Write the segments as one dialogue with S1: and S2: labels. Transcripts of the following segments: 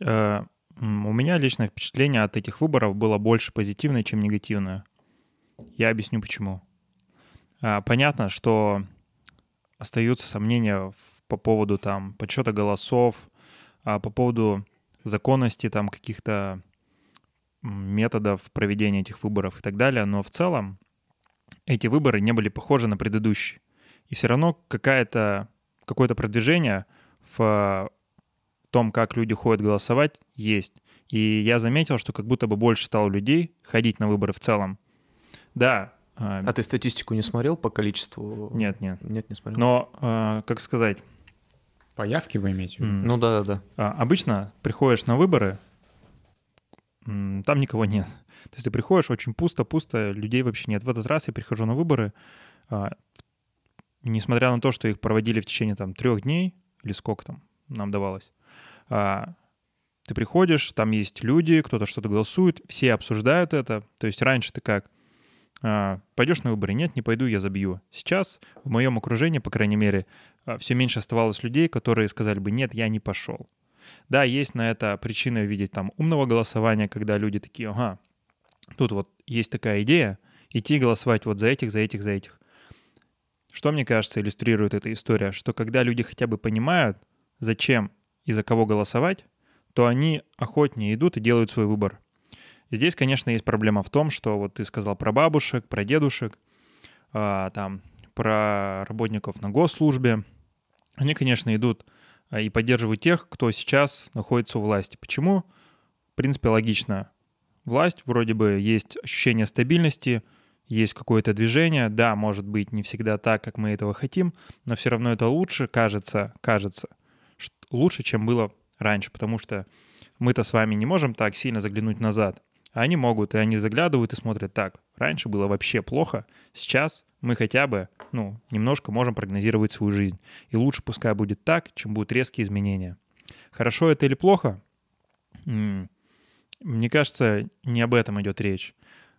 S1: Э, у меня личное впечатление от этих выборов было больше позитивное, чем негативное. Я объясню почему. А, понятно, что остаются сомнения по поводу там подсчета голосов, а по поводу законности там каких-то методов проведения этих выборов и так далее, но в целом эти выборы не были похожи на предыдущие. И все равно какое-то продвижение в том, как люди ходят голосовать, есть. И я заметил, что как будто бы больше стало людей ходить на выборы в целом. Да.
S2: А, а ты статистику не смотрел по количеству?
S1: Нет, нет.
S2: Нет, не смотрел.
S1: Но, а, как сказать...
S3: По явке вы имеете в виду?
S2: Ну да, да,
S1: да. Обычно приходишь на выборы, там никого нет. То есть ты приходишь, очень пусто-пусто, людей вообще нет. В этот раз я прихожу на выборы, а, несмотря на то, что их проводили в течение там трех дней, или сколько там нам давалось, а, ты приходишь, там есть люди, кто-то что-то голосует, все обсуждают это. То есть раньше ты как? А, пойдешь на выборы? Нет, не пойду, я забью. Сейчас в моем окружении, по крайней мере, все меньше оставалось людей, которые сказали бы, нет, я не пошел. Да, есть на это причина видеть там умного голосования, когда люди такие, ага, тут вот есть такая идея, идти голосовать вот за этих, за этих, за этих. Что, мне кажется, иллюстрирует эта история? Что когда люди хотя бы понимают, зачем и за кого голосовать, то они охотнее идут и делают свой выбор. Здесь, конечно, есть проблема в том, что вот ты сказал про бабушек, про дедушек, а, там, про работников на госслужбе. Они, конечно, идут а, и поддерживают тех, кто сейчас находится у власти. Почему? В принципе, логично. Власть, вроде бы, есть ощущение стабильности, есть какое-то движение. Да, может быть, не всегда так, как мы этого хотим, но все равно это лучше, кажется, кажется, лучше, чем было раньше, потому что мы-то с вами не можем так сильно заглянуть назад. А они могут, и они заглядывают и смотрят так. Раньше было вообще плохо, сейчас мы хотя бы, ну, немножко можем прогнозировать свою жизнь. И лучше пускай будет так, чем будут резкие изменения. Хорошо это или плохо? Мне кажется, не об этом идет речь.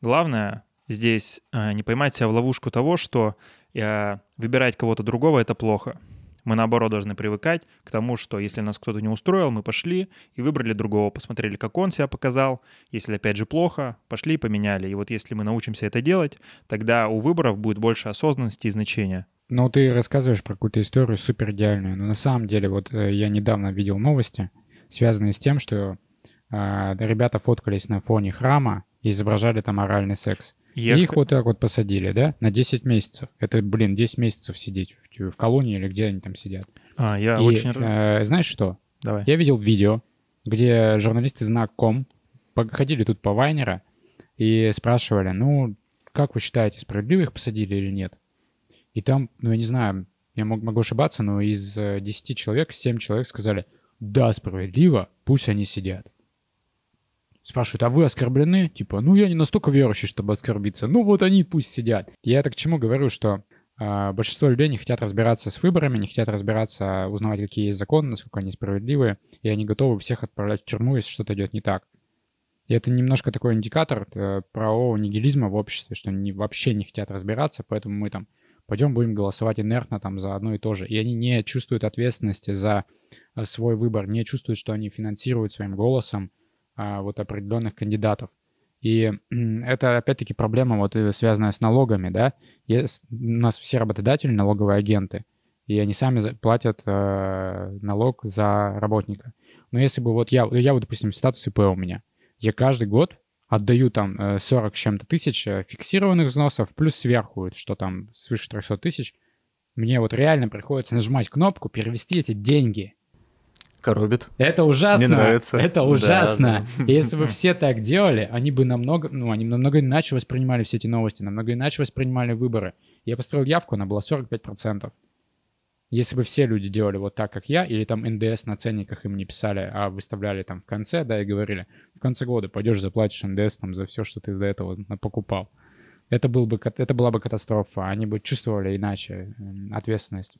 S1: Главное здесь э, не поймать себя в ловушку того, что э, выбирать кого-то другого — это плохо. Мы, наоборот, должны привыкать к тому, что если нас кто-то не устроил, мы пошли и выбрали другого, посмотрели, как он себя показал. Если, опять же, плохо, пошли и поменяли. И вот если мы научимся это делать, тогда у выборов будет больше осознанности и значения.
S3: Ну, ты рассказываешь про какую-то историю супер идеальную, но на самом деле вот э, я недавно видел новости, связанные с тем, что э, ребята фоткались на фоне храма и изображали там оральный секс. Я... И их вот так вот посадили, да, на 10 месяцев. Это, блин, 10 месяцев сидеть в, в колонии или где они там сидят.
S1: А, я
S3: и,
S1: очень...
S3: Э, знаешь что?
S1: Давай.
S3: Я видел видео, где журналисты знаком ходили тут по Вайнера и спрашивали, ну, как вы считаете, справедливо их посадили или нет? И там, ну, я не знаю, я мог, могу ошибаться, но из 10 э, человек 7 человек сказали, да, справедливо, пусть они сидят. Спрашивают, а вы оскорблены? Типа, ну я не настолько верующий, чтобы оскорбиться. Ну вот они пусть сидят. Я это к чему говорю, что большинство людей не хотят разбираться с выборами, не хотят разбираться, узнавать, какие есть законы, насколько они справедливые, и они готовы всех отправлять в тюрьму, если что-то идет не так. И это немножко такой индикатор э, правового нигилизма в обществе, что они вообще не хотят разбираться, поэтому мы там пойдем будем голосовать инертно там за одно и то же. И они не чувствуют ответственности за э, свой выбор, не чувствуют, что они финансируют своим голосом а, вот определенных кандидатов. И это, опять-таки, проблема, вот э, связанная с налогами, да. Есть, у нас все работодатели налоговые агенты, и они сами платят э, налог за работника. Но если бы вот я, я вот, допустим, статус ИП у меня, я каждый год отдаю там 40 э, с чем-то тысяч э, фиксированных взносов, плюс сверху, что там свыше 300 тысяч, мне вот реально приходится нажимать кнопку, перевести эти деньги
S2: Коробит.
S3: Это ужасно.
S2: Мне нравится.
S3: Это ужасно. Да, да. Если бы все так делали, они бы намного, ну, они намного иначе воспринимали все эти новости, намного иначе воспринимали выборы. Я построил явку, она была 45%. Если бы все люди делали вот так, как я, или там НДС на ценниках им не писали, а выставляли там в конце, да, и говорили, в конце года пойдешь заплатишь НДС там за все, что ты до этого покупал. Это, был бы, это была бы катастрофа. Они бы чувствовали иначе ответственность.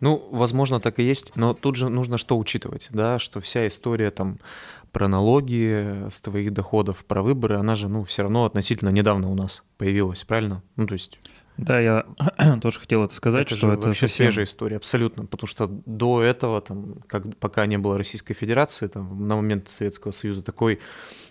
S2: Ну, возможно, так и есть, но тут же нужно что учитывать, да, что вся история там про налоги с твоих доходов, про выборы, она же, ну, все равно относительно недавно у нас появилась, правильно? Ну, то есть...
S1: Да, я тоже хотел это сказать,
S2: это
S1: что это
S2: вообще
S1: совсем...
S2: свежая история, абсолютно, потому что до этого, там, как, пока не было Российской Федерации, там, на момент Советского Союза, такой,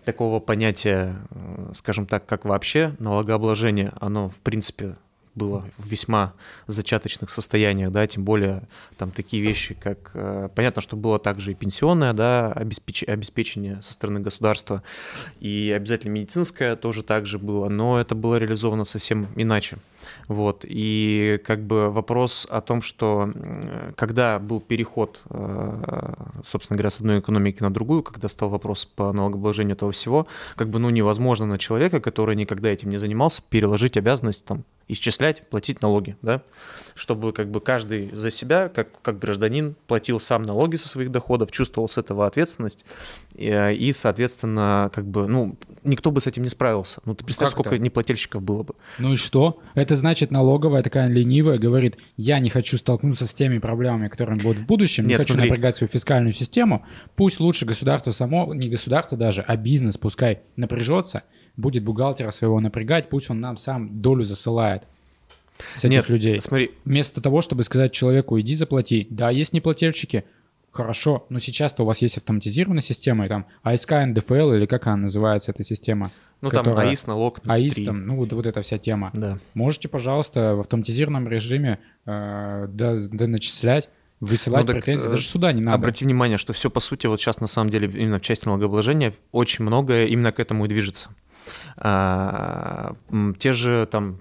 S2: такого понятия, э, скажем так, как вообще налогообложение, оно, в принципе, было в весьма зачаточных состояниях, да, тем более там такие вещи, как, э, понятно, что было также и пенсионное, да, обеспеч... обеспечение со стороны государства, и обязательно медицинское тоже также было, но это было реализовано совсем иначе, вот, и как бы вопрос о том, что когда был переход, э, собственно говоря, с одной экономики на другую, когда стал вопрос по налогообложению этого всего, как бы, ну, невозможно на человека, который никогда этим не занимался, переложить обязанность там исчислять, платить налоги, да, чтобы как бы каждый за себя, как, как гражданин, платил сам налоги со своих доходов, чувствовал с этого ответственность, и, и соответственно, как бы, ну, никто бы с этим не справился. Ну, ты представь,
S3: Как
S2: сколько
S3: это?
S2: неплательщиков было бы.
S3: Ну и что? Это значит налоговая такая ленивая говорит, я не хочу столкнуться с теми проблемами, которые будут в будущем, не
S2: Нет,
S3: хочу
S2: смотри.
S3: напрягать свою фискальную систему. Пусть лучше государство само, не государство даже, а бизнес пускай напряжется, будет бухгалтера своего напрягать, пусть он нам сам долю засылает с этих
S2: Нет,
S3: людей.
S2: смотри,
S3: Вместо того, чтобы сказать человеку, иди заплати. Да, есть неплательщики, хорошо, но сейчас-то у вас есть автоматизированная система, и там АСК, НДФЛ, или как она называется, эта система?
S2: ну там
S3: которая-
S2: АИС, налог,
S3: АИС,
S2: три.
S3: там, ну вот, вот эта вся тема.
S2: Да.
S3: Можете, пожалуйста, в автоматизированном режиме э, да, да начислять, высылать
S2: Ну, так,
S3: претензии,
S2: э,
S3: даже сюда не надо.
S2: Обрати внимание, что все по сути вот сейчас на самом деле именно в части налогообложения очень многое именно к этому и движется. А, те же там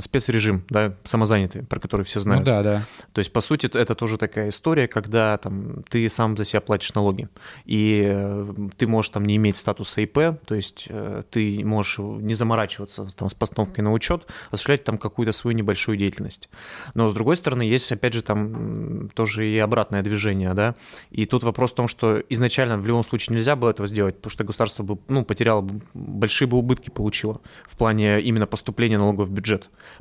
S2: спецрежим, да, самозанятый, про который все знают.
S3: Ну да, да.
S2: То есть, по сути, это тоже такая история, когда там ты сам за себя платишь налоги, и э, ты можешь там не иметь статуса ИП, то есть э, ты можешь не заморачиваться там, с постановкой на учет, осуществлять там какую-то свою небольшую деятельность. Но, с другой стороны, есть, опять же, там тоже и обратное движение, да, и тут вопрос в том, что изначально в любом случае нельзя было этого сделать, потому что государство бы, ну, потеряло бы, большие бы убытки получило в плане именно поступления налогов в бюджет,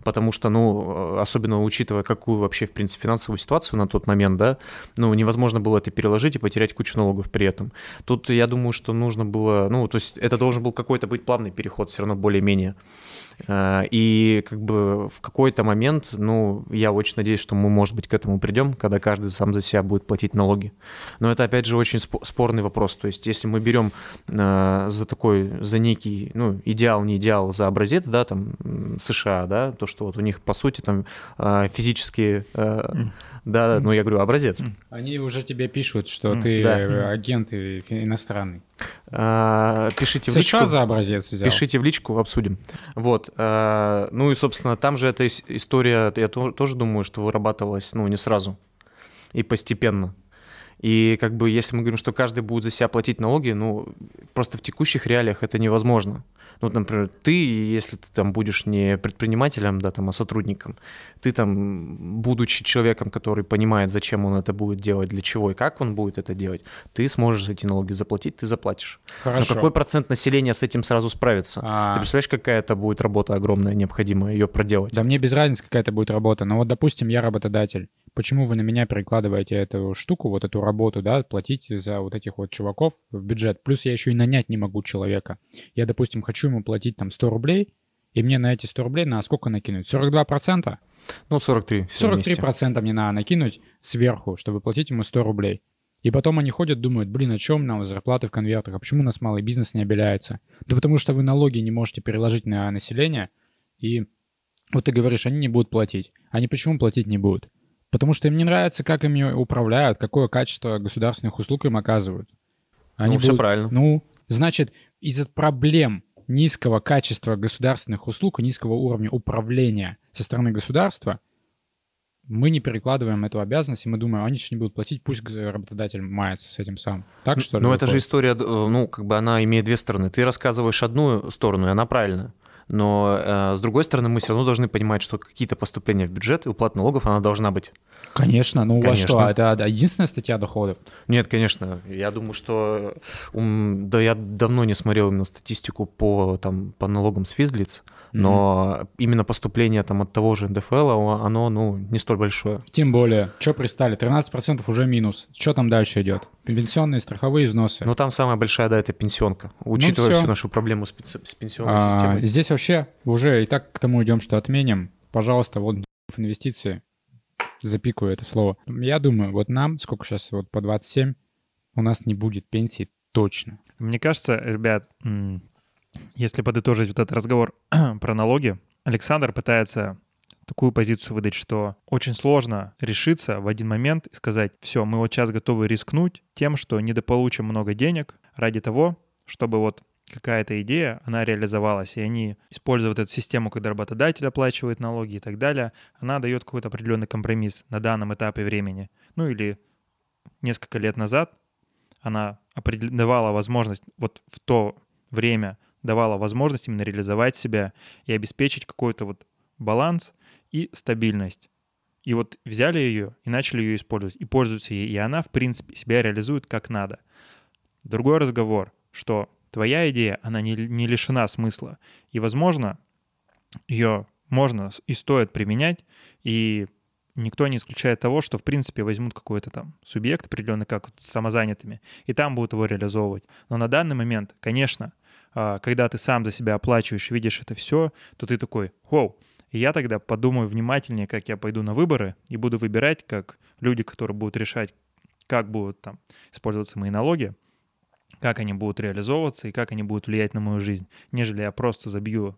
S2: потому что, ну, э, особенно учитывая, какую вообще, в принципе, финансовую ситуацию на тот момент, да, ну, невозможно было это переложить и потерять кучу налогов при этом. Тут я думаю, что нужно было, ну, то есть это должен был какой-то быть плавный переход, все равно более-менее. Э, И как бы в какой-то момент, ну, я очень надеюсь, что мы, может быть, к этому придем, когда каждый сам за себя будет платить налоги. Но это, опять же, очень спо- спорный вопрос. То есть если мы берем э, за такой, за некий, ну, идеал, не идеал, за образец, да, там, США, да, то, что вот у них, по сути, там э, физические, э, да, ну, я говорю, образец.
S3: Они уже тебе пишут, что ты
S2: да.
S3: агент иностранный.
S2: Э, Пишите в личку.
S3: США за образец взял.
S2: Пишите в личку, обсудим. Вот. Э, Ну и, собственно, там же эта ис- история, я то- тоже думаю, что вырабатывалась, ну, не сразу и постепенно. И как бы если мы говорим, что каждый будет за себя платить налоги, ну, просто в текущих реалиях это невозможно. Ну, вот, например, ты, если ты там будешь не предпринимателем, да, там, а сотрудником, ты там, будучи человеком, который понимает, зачем он это будет делать, для чего и как он будет это делать, ты сможешь эти налоги заплатить, ты заплатишь.
S3: Хорошо.
S2: Но какой процент населения с этим сразу справится?
S3: А.
S2: Ты представляешь, какая это будет работа огромная, необходимо ее проделать?
S3: Да мне без разницы, какая это будет работа. Но вот, допустим, я работодатель. Почему вы на меня перекладываете эту штуку, вот эту работу, да, платить за вот этих вот чуваков в бюджет? Плюс я еще и нанять не могу человека. Я, допустим, хочу ему платить там 100 рублей, и мне на эти 100 рублей на сколько накинуть? 42%?
S2: Ну, 43. всё вместе.
S3: 43% мне надо накинуть сверху, чтобы платить ему 100 рублей. И потом они ходят, думают, блин, о чем нам зарплаты в конвертах, а почему у нас малый бизнес не обеляется? Да потому что вы налоги не можете переложить на население, и вот ты говоришь, они не будут платить. Они почему платить не будут? Потому что им не нравится, как ими управляют, какое качество государственных услуг им оказывают.
S2: Ну, всё правильно.
S3: Ну, значит, из-за проблем низкого качества государственных услуг и низкого уровня управления со стороны государства мы не перекладываем эту обязанность, и мы думаем, они же не будут платить, пусть работодатель мается с этим сам. Так что ли?
S2: Ну, это же история, э, ну, как бы она имеет две стороны. Ты рассказываешь одну сторону, и она правильная. Но э, с другой стороны, мы все равно должны понимать, что какие-то поступления в бюджет и уплата налогов, она должна быть.
S3: Конечно, ну у вас что, это единственная статья доходов?
S2: Нет, конечно. Я думаю, что да, я давно не смотрел именно статистику по, там, по налогам с физлиц, но именно поступление там, от того же НДФЛ, оно ну, не столь большое.
S3: Тем более, что пристали, 13% уже минус. Что там дальше идет? Пенсионные, страховые взносы.
S2: Но там самая большая, да, это пенсионка. Учитывая
S3: всё.
S2: всю нашу проблему с, с пенсионной
S3: А,
S2: системой.
S3: здесь вообще уже и так к тому идем, что отменим. пожалуйста, вот инвестиции, запикаю это слово. Я думаю, вот нам, сколько сейчас, вот по 27, у нас не будет пенсии точно.
S1: Мне кажется, ребят, если подытожить вот этот разговор про налоги, Александр пытается такую позицию выдать, что очень сложно решиться в один момент и сказать, все, мы вот сейчас готовы рискнуть тем, что недополучим много денег ради того, чтобы вот какая-то идея, она реализовалась, и они используют эту систему, когда работодатель оплачивает налоги и так далее, она дает какой-то определенный компромисс на данном этапе времени. Ну или несколько лет назад она давала возможность вот в то время давала возможность именно реализовать себя и обеспечить какой-то вот баланс и стабильность. И вот взяли ее и начали ее использовать, и пользуются ей, и она, в принципе, себя реализует как надо. Другой разговор, что твоя идея, она не, не лишена смысла, и, возможно, ее можно и стоит применять, и никто не исключает того, что, в принципе, возьмут какой-то там субъект определенный, как с самозанятыми, и там будут его реализовывать. Но на данный момент, конечно, а, когда ты сам за себя оплачиваешь, видишь это все, то ты такой, вау, я тогда подумаю внимательнее, как я пойду на выборы и буду выбирать, как люди, которые будут решать, как будут там использоваться мои налоги, как они будут реализовываться и как они будут влиять на мою жизнь, нежели я просто забью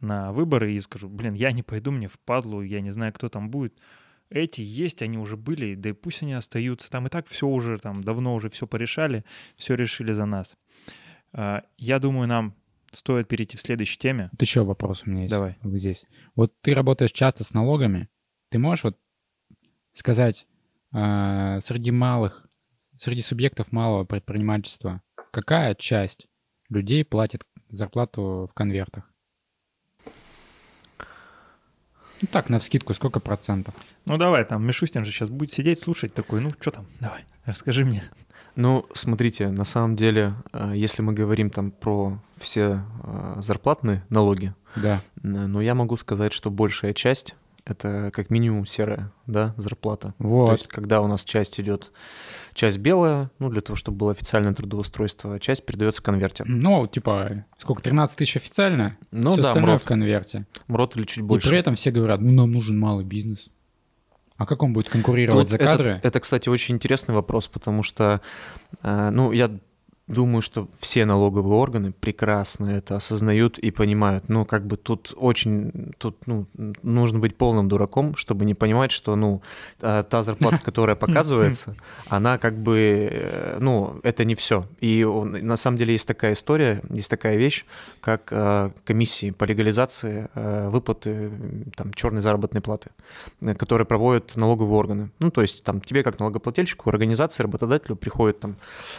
S1: на выборы и скажу, блин, я не пойду, мне впадлу, я не знаю, кто там будет. Эти есть, они уже были, да и пусть они остаются. Там и так все уже, там давно уже все порешали, все решили за нас. А, я думаю, нам стоит перейти в следующей теме.
S3: Вот еще вопрос у меня есть.
S1: Давай.
S3: Вот здесь. Вот ты работаешь часто с налогами. Ты можешь вот сказать э, среди малых, среди субъектов малого предпринимательства, какая часть людей платит зарплату в конвертах? Ну так, на вскидку, сколько процентов?
S1: Ну давай, там Мишустин же сейчас будет сидеть, слушать такой, ну что там, давай, расскажи мне.
S2: Ну, смотрите, на самом деле, э, если мы говорим там про все э, зарплатные налоги,
S3: да.
S2: но я могу сказать, что большая часть это как минимум серая, да, зарплата.
S3: Вот.
S2: То есть, когда у нас часть идет, часть белая, ну, для того, чтобы было официальное трудоустройство, а часть передается в конверте.
S3: Ну, типа, сколько, 13 тысяч официально?
S2: Ну
S3: Все
S2: да,
S3: остальное
S2: МРОТ.
S3: в конверте.
S2: МРОТ или чуть больше.
S3: И при этом все говорят, ну, нам нужен малый бизнес. А как он будет конкурировать
S2: Тут
S3: за кадры?
S2: это, кстати, очень интересный вопрос, потому что, э, ну, я думаю, что все налоговые органы прекрасно это осознают и понимают. Ну, как бы тут очень, тут, ну, нужно быть полным дураком, чтобы не понимать, что, ну, э, та зарплата, которая показывается, она как бы, э, ну, это не все. И он- на самом деле есть такая история, есть такая вещь, как э, комиссии по легализации э, выплаты там черной заработной платы, э, которые проводят налоговые органы. Ну, то есть там тебе как налогоплательщику, организации, работодателю приходит там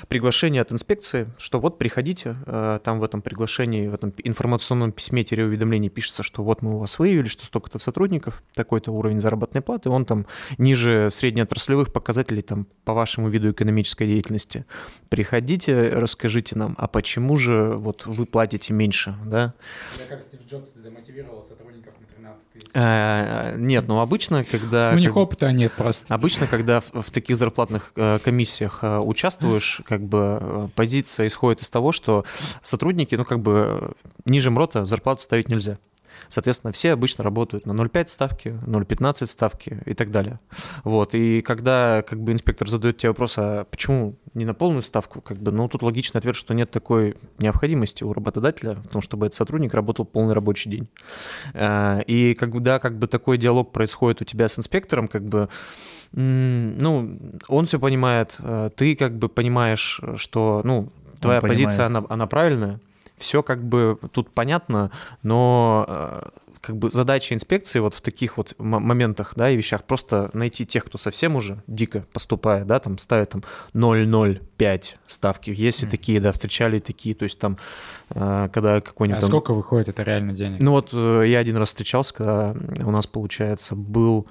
S2: приглашение от инспекции, что вот приходите, э, там в этом приглашении, в этом информационном письме-уведомлении пишется, что вот мы у вас выявили, что столько-то сотрудников, такой-то уровень заработной платы, он там ниже среднеотраслевых показателей там по вашему виду экономической деятельности. Приходите, расскажите нам, а почему же вот вы платите меньше, да?
S3: как Стив Джобс замотивировал сотрудников на 13 тысяч.
S2: Э, Нет, ну обычно, когда...
S3: У них
S2: как-
S3: опыта нет просто.
S2: Обычно, когда в, в таких зарплатных э, комиссиях участвуешь, как бы позиция исходит из того, что сотрудники, ну как бы ниже МРОТа зарплату ставить нельзя. Соответственно, все обычно работают на 0,5 ставки, 0,15 ставки и так далее. Вот. И когда как бы инспектор задает тебе вопрос, а почему не на полную ставку, как бы, ну тут логичный ответ, что нет такой необходимости у работодателя в том, чтобы этот сотрудник работал полный рабочий день. Э, И когда как бы такой диалог происходит у тебя с инспектором, как бы ну, он все понимает, э, ты как бы понимаешь, что, ну, твоя
S1: понимает.
S2: позиция, она, она правильная, все как бы тут понятно, но э, как бы задача инспекции вот в таких вот моментах, да, и вещах просто найти тех, кто совсем уже дико поступает, да, там ставит там 0,05 ставки, есть и
S1: Мгм.
S2: такие, да, встречали такие, то есть там, э, когда какой-нибудь
S3: А
S2: там-
S3: сколько выходит это реально денег?
S2: ну вот я один раз встречался, когда у нас, получается, был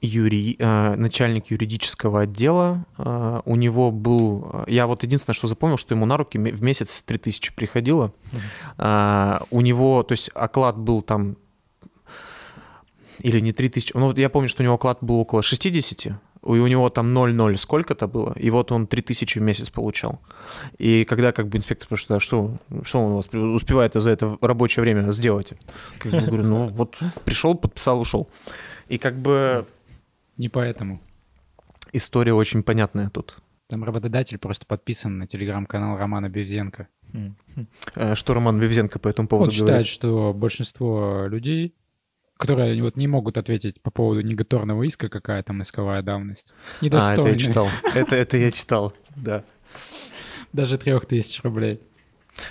S2: юри... э, начальник юридического отдела. э, У него был... э, Я вот единственное, что запомнил, что ему на руки в месяц 3000 приходило. У него, то есть оклад был там... Или не 3000, ну я помню, что у него оклад был около 60, и у него там 0,0 сколько-то было, и вот он 3000 в месяц получал. И когда как бы инспектор спрашивает, а что, что он у вас успевает за это рабочее время сделать? Как бы говорю, ну вот пришел, подписал, ушел. И как бы...
S3: Не поэтому.
S2: История очень понятная тут.
S3: Там работодатель просто подписан на телеграм-канал Романа Бевзенко.
S2: Э, что Роман Бевзенко по этому поводу
S3: Он считает, что большинство людей которые вот не могут ответить по поводу негаторного иска, какая там исковая давность.
S2: Недостойная. А, это я читал. Это, это я читал, да.
S3: Даже трех тысяч рублей.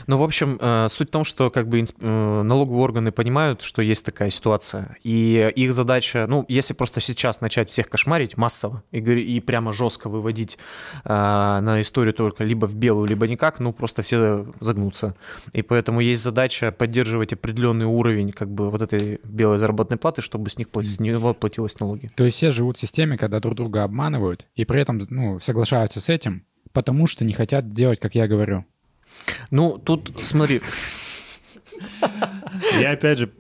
S2: Ну, в общем, э, суть в том, что как бы э, налоговые органы понимают, что есть такая ситуация, и их задача, ну, если просто сейчас начать всех кошмарить массово и, и прямо жестко выводить э, на историю только либо в белую, либо никак, ну, просто все загнутся. И поэтому есть задача поддерживать определенный уровень как бы вот этой белой заработной платы, чтобы с них платить, с него платилось налоги.
S3: То есть все живут в системе, когда друг друга обманывают, и при этом ну, соглашаются с этим, потому что не хотят делать, как я говорю.
S2: Ну, тут смотри.
S1: Я опять же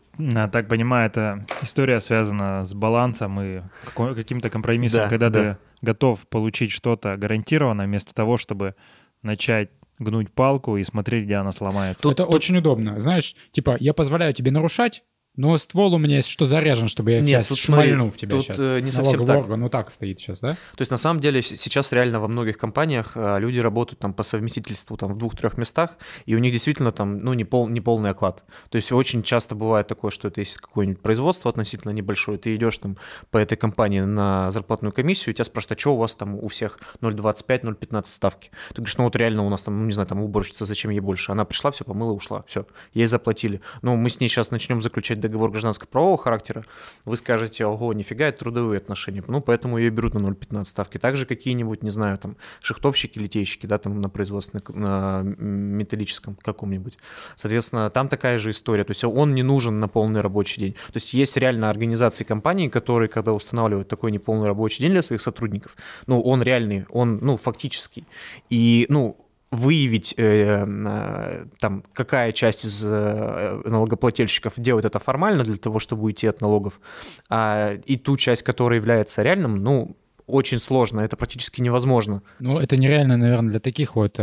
S1: так понимаю, это история связана с балансом и каким-то компромиссом, да, когда да. ты готов получить что-то гарантированно, вместо того, чтобы начать гнуть палку и смотреть, где она сломается.
S3: Тут, это тут... очень удобно. Знаешь, типа, я позволяю тебе нарушать, но ствол у меня есть что заряжен, чтобы я Нет, сейчас тут, шмальну в тебя
S2: тут
S3: сейчас.
S2: Э, не совсем так.
S3: Орган, ну так стоит сейчас, да?
S2: То есть на самом деле сейчас реально во многих компаниях э, люди работают там по совместительству там в двух-трех местах, и у них действительно там, ну, не, пол, не полный оклад. То есть очень часто бывает такое, что это есть какое-нибудь производство относительно небольшое, ты идешь там по этой компании на зарплатную комиссию, и тебя спрашивают, а что у вас там у всех 0,25, 0,15 ставки? Ты говоришь, ну вот реально у нас там, ну не знаю, там уборщица, зачем ей больше? Она пришла, все помыла, ушла, все, ей заплатили. Но мы с ней сейчас начнем заключать договор гражданского правового характера, вы скажете, ого, нифига, это трудовые отношения. Ну, поэтому ее берут на 0,15 ставки. Также какие-нибудь, не знаю, там, шахтовщики, литейщики, да, там на производстве, на металлическом каком-нибудь. Соответственно, там такая же история. То есть он не нужен на полный рабочий день. То есть есть реально организации компании, которые, когда устанавливают такой неполный рабочий день для своих сотрудников, ну, он реальный, он, ну, фактический. И, ну, выявить э, э, там какая часть из э, налогоплательщиков делает это формально для того, чтобы уйти от налогов, а, и ту часть, которая является реальным, ну очень сложно, это практически невозможно.
S3: Ну это нереально, наверное, для таких вот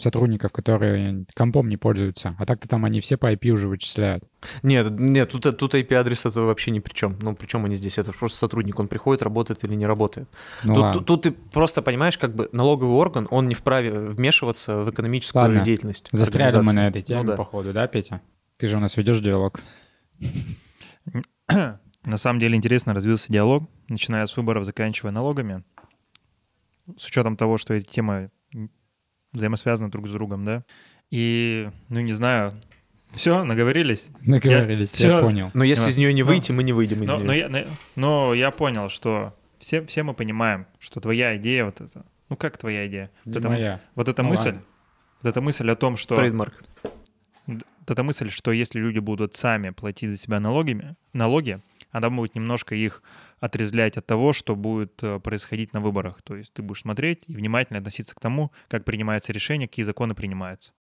S3: сотрудников, которые компом не пользуются. А так-то там они все по IP уже вычисляют.
S2: Нет, нет, тут, тут IP-адрес это вообще ни при чем. Ну, при чем они здесь? Это просто сотрудник, он приходит, работает или не работает. Ну, тут, тут, тут ты просто понимаешь, как бы налоговый орган, он не вправе вмешиваться в экономическую ладно. деятельность.
S3: Застряли мы на этой теме, ну, да. походу, да, Петя? Ты же у нас ведешь диалог.
S1: На самом деле интересно развился диалог, начиная с выборов, заканчивая налогами. С учетом того, что эти темы взаимосвязаны друг с другом, да. И, ну, не знаю, все, наговорились.
S3: Наговорились, я, я все, понял.
S2: Но если но, из нее не выйти, но, мы не выйдем из
S1: но,
S2: нее.
S1: Но я, но я понял, что все, все мы понимаем, что твоя идея вот это, ну как твоя идея?
S3: Вот не эта, моя.
S1: Вот эта ну, мысль, ладно. вот эта мысль о том, что...
S2: Трейдмарк.
S1: Вот эта мысль, что если люди будут сами платить за себя налогами, налоги, она будет немножко их отрезлять от того, что будет э, происходить на выборах. То есть ты будешь смотреть и внимательно относиться к тому, как принимается решение, какие законы принимаются.